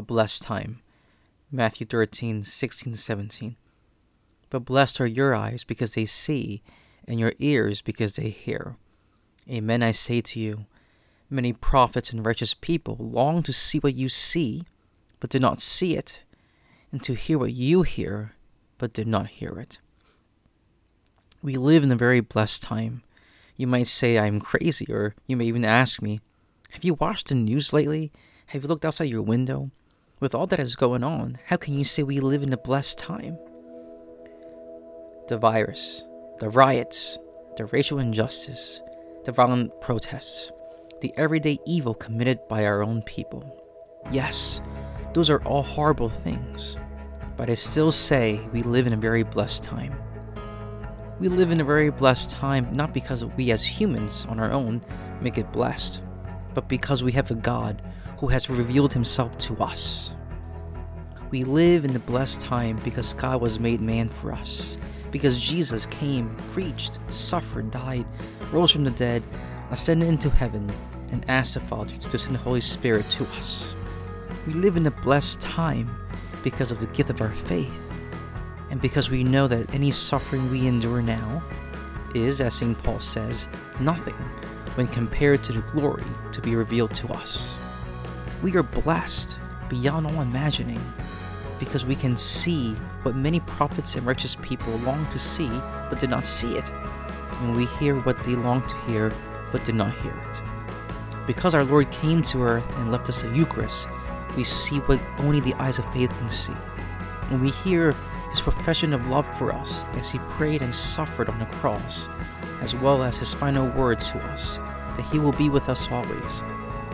a blessed time. Matthew 13, 16 17. But blessed are your eyes because they see, and your ears because they hear. Amen, I say to you, many prophets and righteous people long to see what you see, but did not see it, and to hear what you hear, but did not hear it. We live in a very blessed time. You might say I'm crazy, or you may even ask me, Have you watched the news lately? Have you looked outside your window? With all that is going on, how can you say we live in a blessed time? The virus, the riots, the racial injustice, the violent protests, the everyday evil committed by our own people. Yes, those are all horrible things, but I still say we live in a very blessed time. We live in a very blessed time not because we as humans on our own make it blessed, but because we have a God who has revealed himself to us. We live in the blessed time because God was made man for us, because Jesus came, preached, suffered, died, rose from the dead, ascended into heaven, and asked the Father to send the Holy Spirit to us. We live in a blessed time because of the gift of our faith and because we know that any suffering we endure now is, as St. Paul says, nothing when compared to the glory to be revealed to us. We are blessed beyond all imagining because we can see what many prophets and righteous people long to see but did not see it, and we hear what they long to hear but did not hear it. Because our Lord came to earth and left us a Eucharist, we see what only the eyes of faith can see. And we hear his profession of love for us as he prayed and suffered on the cross, as well as his final words to us that he will be with us always,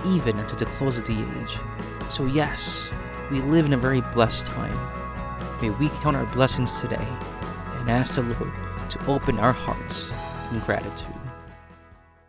even unto the close of the age. So, yes, we live in a very blessed time. May we count our blessings today and ask the Lord to open our hearts in gratitude.